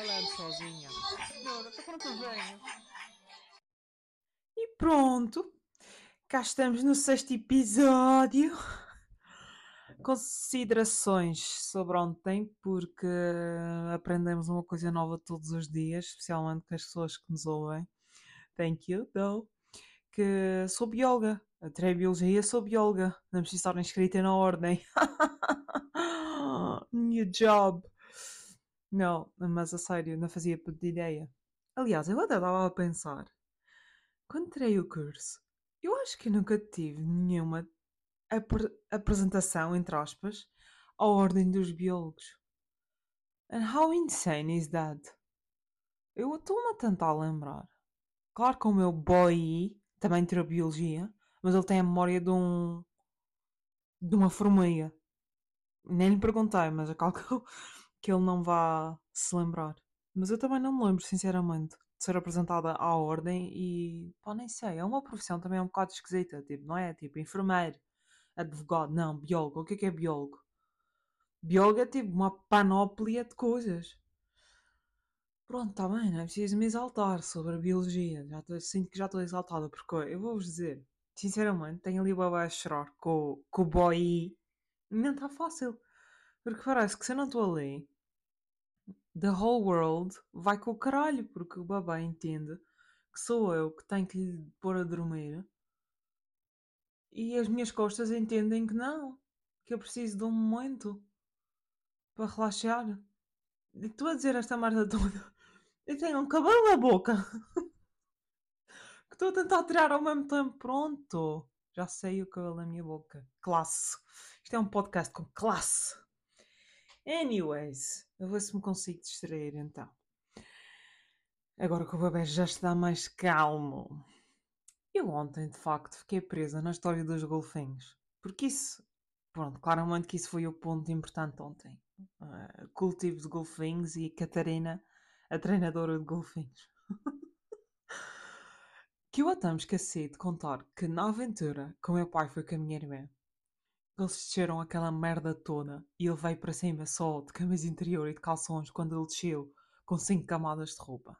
falando sozinha. Para quando venho? E pronto, cá estamos no sexto episódio. Considerações sobre ontem, porque aprendemos uma coisa nova todos os dias, especialmente com as pessoas que nos ouvem. Thank you, though. Que sou bióloga, a biologia sou bióloga, não preciso estar inscrita na ordem. New job. Não, mas a sério, não fazia de ideia. Aliás, eu até estava a pensar, quando tirei o curso, eu acho que nunca tive nenhuma apre apresentação, entre aspas, à ordem dos biólogos. And how insane is that? Eu estou-me a tentar lembrar. Claro que o meu boy também tirou biologia, mas ele tem a memória de um. de uma formiga. Nem lhe perguntei, mas eu calculo que ele não vá se lembrar. Mas eu também não me lembro, sinceramente, de ser apresentada à ordem e. pá, nem sei. É uma profissão também um bocado esquisita, tipo, não é? Tipo, enfermeiro, advogado, não, biólogo. O que é que é biólogo? Biólogo é tipo uma panóplia de coisas. Pronto, está bem, não é preciso me exaltar sobre a biologia. Já tô, sinto que já estou exaltada, porque eu vou-vos dizer, sinceramente, tenho ali o babá a chorar com, com o boy. Não está fácil. Porque parece que se eu não estou ali, the whole world vai com o caralho, porque o babá entende que sou eu que tenho que lhe pôr a dormir e as minhas costas entendem que não, que eu preciso de um momento para relaxar. Estou a dizer esta merda toda. Eu tenho um cabelo na boca que estou a tentar tirar ao mesmo tempo. Pronto, já sei o cabelo na minha boca. Classe. Isto é um podcast com classe. Anyways, eu vou se me consigo distrair então. Agora que o bebê já está mais calmo. Eu ontem, de facto, fiquei presa na história dos golfinhos. Porque isso, pronto, claramente que isso foi o ponto importante ontem. Uh, cultivo de golfinhos e Catarina, a treinadora de golfinhos. que eu até me esqueci de contar que na aventura com o meu pai foi com a minha irmã. Eles desceram aquela merda toda e ele veio para cima só de camisa interior e de calções quando ele desceu com cinco camadas de roupa.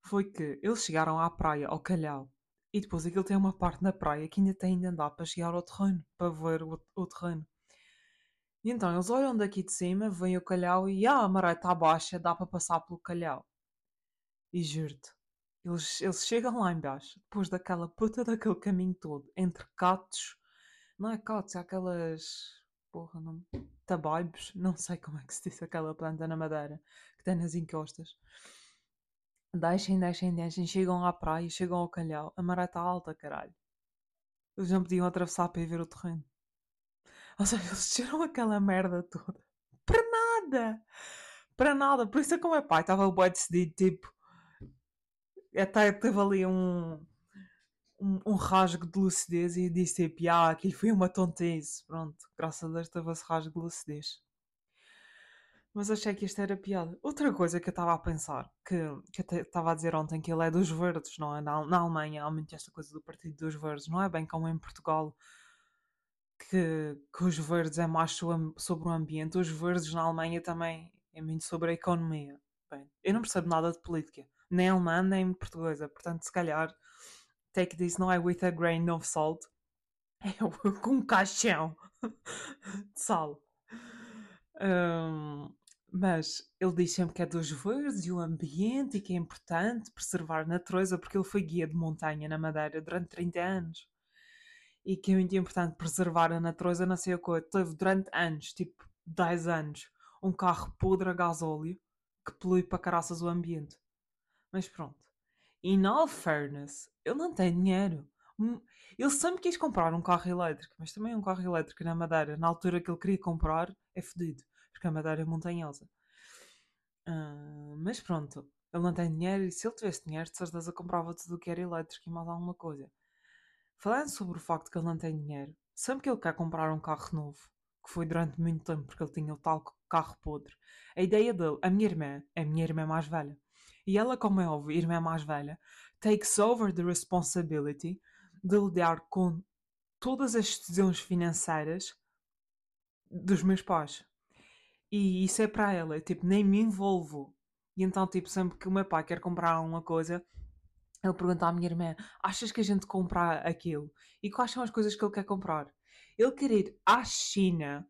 Foi que eles chegaram à praia, ao calhau, e depois aquilo tem uma parte na praia que ainda tem de andar para chegar ao terreno, para ver o, o terreno. E então eles olham daqui de cima, veem o calhau e ah, a maré está baixa, dá para passar pelo calhau. E juro-te, eles, eles chegam lá embaixo, depois daquela puta daquele caminho todo, entre catos, não é catos, é aquelas. Porra, não. Tabaibos, não sei como é que se diz aquela planta na madeira que tem nas encostas. Deixem, deixem, deixem, chegam à praia, chegam ao calhau, a maré está alta, caralho. Eles não podiam atravessar para ir ver o terreno. Ou seja, eles desceram aquela merda toda. Para nada! Para nada. Por isso é que o meu pai estava boy decidido, tipo. Até teve ali um, um, um, rasgo de lucidez e disse tipo, ah, aquilo foi uma tontice. Pronto, graças a Deus teve esse rasgo de lucidez. Mas achei que isto era piada. Outra coisa que eu estava a pensar, que, que eu estava a dizer ontem, que ele é dos verdes, não é? Na, na Alemanha há muito esta coisa do Partido dos Verdes, não é bem como em Portugal, que, que os verdes é mais sobre o ambiente. Os verdes na Alemanha também é muito sobre a economia. Bem, eu não percebo nada de política, nem alemã nem portuguesa, portanto, se calhar, take this não é with a grain of salt, é com um caixão de sal. Um, mas ele diz sempre que é dos verdes e o ambiente e que é importante preservar a natureza porque ele foi guia de montanha na Madeira durante 30 anos. E que é muito importante preservar a natureza, não sei o que. Teve durante anos, tipo 10 anos, um carro podre a gasóleo que polui para caraças o ambiente. Mas pronto. In all fairness, ele não tem dinheiro. Hum, ele sempre quis comprar um carro elétrico, mas também um carro elétrico na Madeira, na altura que ele queria comprar, é fedido porque a Madeira é montanhosa. Uh, mas pronto, ele não tem dinheiro e se ele tivesse dinheiro, de certeza comprava tudo o que era elétrico e mais alguma coisa. Falando sobre o facto que ele não tem dinheiro, sempre que ele quer comprar um carro novo, que foi durante muito tempo porque ele tinha o tal carro podre, a ideia dele, a minha irmã, a minha irmã mais velha, e ela, como é óbvio, irmã mais velha, takes over the responsibility de lidar com todas as decisões financeiras dos meus pais. E isso é para ela, tipo, nem me envolvo E então, tipo, sempre que o meu pai quer comprar alguma coisa, ele pergunta à minha irmã: Achas que a gente compra aquilo? E quais são as coisas que ele quer comprar? Ele quer ir à China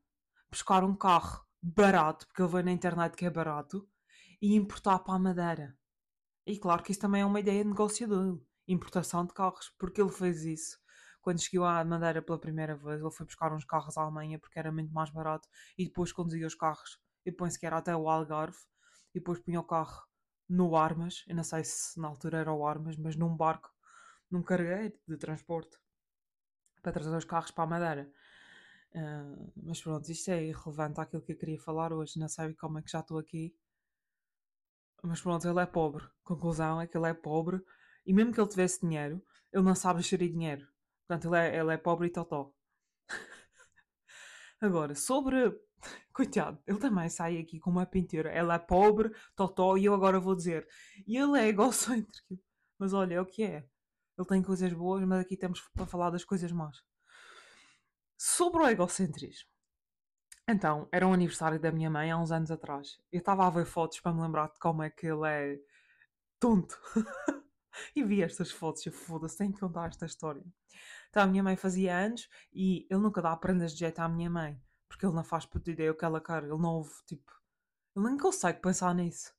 buscar um carro barato, porque ele vê na internet que é barato, e importar para a Madeira. E claro que isso também é uma ideia de negócio dele: importação de carros, porque ele fez isso. Quando chegou à Madeira pela primeira vez, ele foi buscar uns carros à Alemanha porque era muito mais barato e depois conduzia os carros e põe-se que era até o Algarve e depois punha o carro no Armas, eu não sei se na altura era o Armas, mas num barco, num cargueiro de transporte para trazer os carros para a Madeira. Uh, mas pronto, isto é irrelevante àquilo que eu queria falar hoje, não sei como é que já estou aqui. Mas pronto, ele é pobre. Conclusão é que ele é pobre e mesmo que ele tivesse dinheiro, ele não sabe gerir dinheiro. Portanto, ele é, ele é pobre e totó. Agora, sobre Coitado, ele também sai aqui com uma pintura. Ela é pobre, totó, e eu agora vou dizer. E ele é egocêntrico. Mas olha, é o que é. Ele tem coisas boas, mas aqui temos para falar das coisas más. Sobre o egocentrismo. Então, era um aniversário da minha mãe há uns anos atrás. Eu estava a ver fotos para me lembrar de como é que ele é tonto. e vi estas fotos e foda-se, tenho que contar esta história. Então, a minha mãe fazia anos e ele nunca dá prendas de jeito à minha mãe porque ele não faz puta ideia o que ela quer, ele não ouve, tipo, ele nem consegue pensar nisso.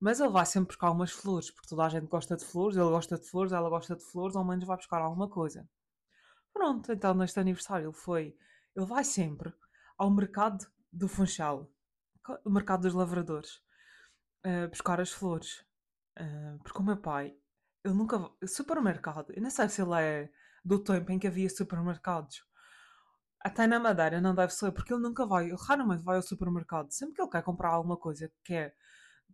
Mas ele vai sempre buscar umas flores, porque toda a gente gosta de flores, ele gosta de flores, ela gosta de flores, ao menos vai buscar alguma coisa. Pronto, então neste aniversário ele foi, ele vai sempre ao mercado do Funchal, o mercado dos lavradores, uh, buscar as flores. Uh, porque o meu pai, ele nunca. Supermercado, eu não sei se ele é do tempo em que havia supermercados até na Madeira não deve ser, porque ele nunca vai, ele raramente vai ao supermercado. Sempre que ele quer comprar alguma coisa que é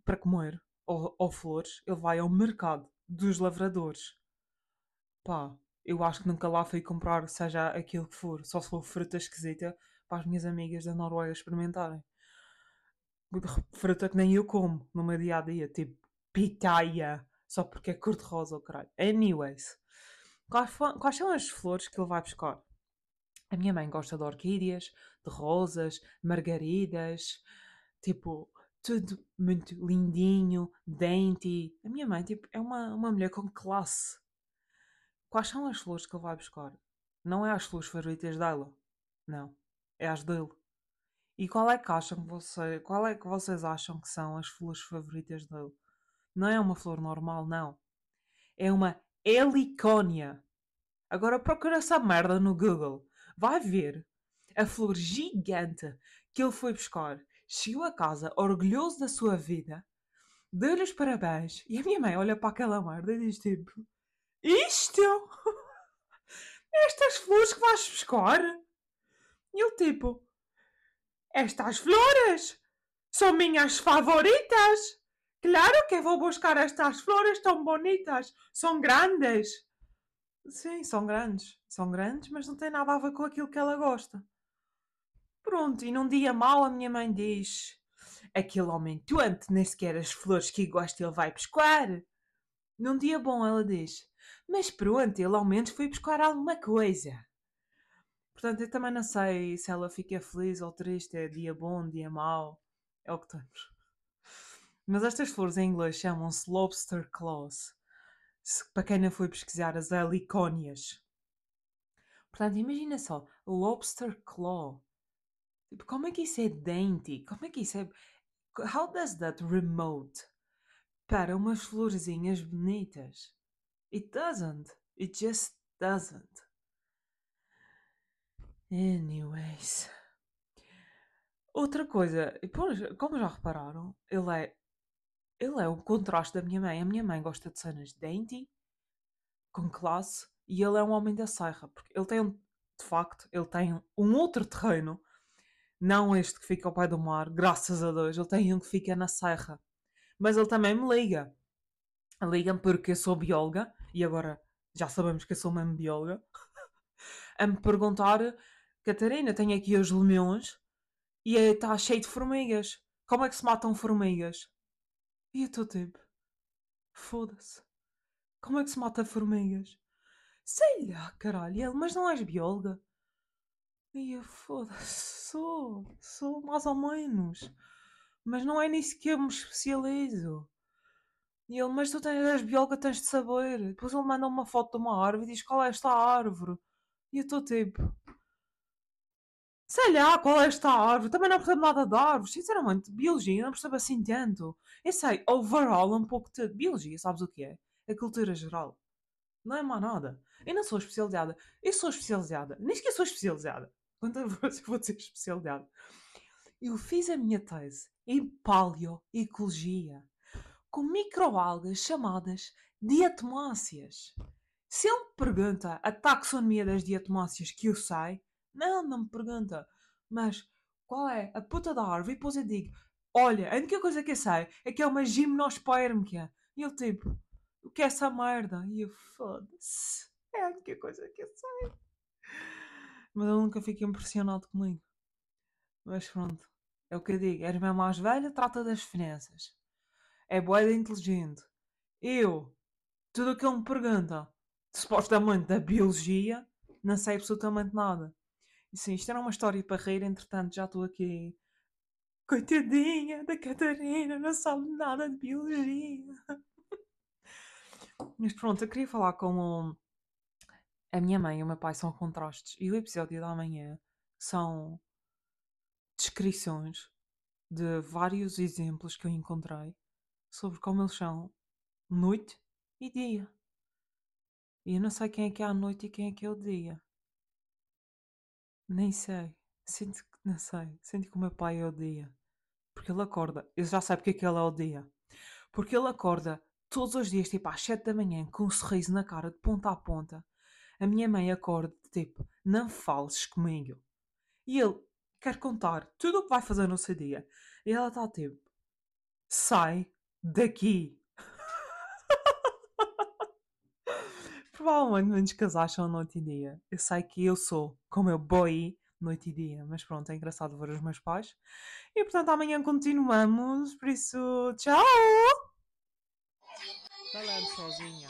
para comer ou, ou flores, ele vai ao mercado dos lavradores. Pá, eu acho que nunca lá fui comprar, seja aquilo que for, só se for fruta esquisita para as minhas amigas da Noruega experimentarem. Fruta que nem eu como no meu dia a dia, tipo pitaia, só porque é cor-de-rosa ou caralho. Anyways, quais, quais são as flores que ele vai buscar? A minha mãe gosta de orquídeas, de rosas, margaridas, tipo, tudo muito lindinho, dainty. A minha mãe, tipo, é uma, uma mulher com classe. Quais são as flores que ele vai buscar? Não é as flores favoritas dela. Não. É as dele. E qual é que acham que você, qual é que vocês acham que são as flores favoritas dele? Não é uma flor normal, não. É uma helicónia. Agora procura essa merda no Google vai ver a flor gigante que ele foi buscar. Chegou a casa orgulhoso da sua vida, deu-lhe os parabéns e a minha mãe olha para aquela merda e diz tipo: Isto? Estas flores que vais buscar? E ele tipo: Estas flores são minhas favoritas. Claro que vou buscar estas flores tão bonitas, são grandes. Sim, são grandes. São grandes, mas não tem nada a ver com aquilo que ela gosta. Pronto, e num dia mau a minha mãe diz: Aquele homem doente nem sequer as flores que gosta ele vai buscar. Num dia bom ela diz: Mas pronto, ele ao menos foi buscar alguma coisa. Portanto, eu também não sei se ela fica feliz ou triste, é dia bom, dia mau. É o que temos. Mas estas flores em inglês chamam-se Lobster Claws para quem não foi pesquisar as helicónias. Portanto, imagina só, lobster claw. Tipo, como é que isso é dainty? Como é que isso é... How does that remote para umas florzinhas bonitas? It doesn't. It just doesn't. Anyways. Outra coisa, como já repararam, ele é ele é o contraste da minha mãe. A minha mãe gosta de cenas dainty, com classe, e ele é um homem da serra. Porque ele tem, de facto, ele tem um outro terreno, não este que fica ao pé do mar, graças a Deus. Ele tem um que fica na serra. Mas ele também me liga. Liga-me porque eu sou bióloga, e agora já sabemos que eu sou mesmo bióloga, a me perguntar: Catarina, tenho aqui os lemeões e está cheio de formigas. Como é que se matam formigas? E eu estou tipo, foda-se. Como é que se mata formigas? Sei lá, caralho. Ele, mas não és bióloga? E eu, foda-se, sou, sou mais ou menos. mas não é nisso que eu me especializo. E ele, mas tu tens, és bióloga, tens de saber. Depois ele manda uma foto de uma árvore e diz qual é esta árvore. E eu estou tipo. Sei lá qual é esta árvore. Também não percebo nada de árvores. Sinceramente, biologia não percebo assim tanto. Eu sei, overall, um pouco de biologia, sabes o que é? A cultura geral. Não é mais nada. Eu não sou especializada. Eu sou especializada. Nem sequer sou especializada. Quando eu vou, vou ser especializada. Eu fiz a minha tese em paleoecologia com microalgas chamadas diatomáceas. Se ele pergunta a taxonomia das diatomáceas que eu sei, não, não me pergunta. Mas qual é a puta da árvore? E depois eu digo: Olha, a única coisa que eu sei é que é uma gimnospermia. E ele tipo: O que é essa merda? E eu foda-se. É a única coisa que eu sei. Mas ele nunca fica impressionado comigo. Mas pronto. É o que eu digo. A irmã mais velha trata das finanças. É boeda inteligente. Eu, tudo o que ele me pergunta, supostamente da biologia, não sei absolutamente nada. E sim, isto era uma história para rir, entretanto já estou aqui. Coitadinha da Catarina, não sabe nada de biologia. Mas pronto, eu queria falar com o... a minha mãe e o meu pai são contrastes. E o episódio da manhã são descrições de vários exemplos que eu encontrei sobre como eles são noite e dia. E eu não sei quem é que é a noite e quem é que é o dia. Nem sei. Sinto que não sei. Sinto que o meu pai é o dia. Porque ele acorda. Eu já sei porque é que ele é o dia. Porque ele acorda todos os dias, tipo às 7 da manhã, com um sorriso na cara, de ponta a ponta. A minha mãe acorda, tipo, não fales comigo. E ele quer contar tudo o que vai fazer no seu dia. E ela está tipo, sai daqui. Provavelmente muitos casais são noite e dia. Eu sei que eu sou, como eu boy, noite e dia. Mas pronto, é engraçado ver os meus pais. E portanto amanhã continuamos. Por isso, tchau! Falando sozinha.